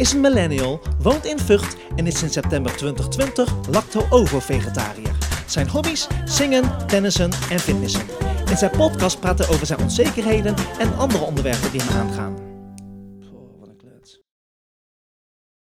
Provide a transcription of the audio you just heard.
is een millennial, woont in Vught en is sinds september 2020 lacto-ovo-vegetariër. Zijn hobby's? Zingen, tennissen en fitnessen. In zijn podcast praat hij over zijn onzekerheden en andere onderwerpen die hem aangaan.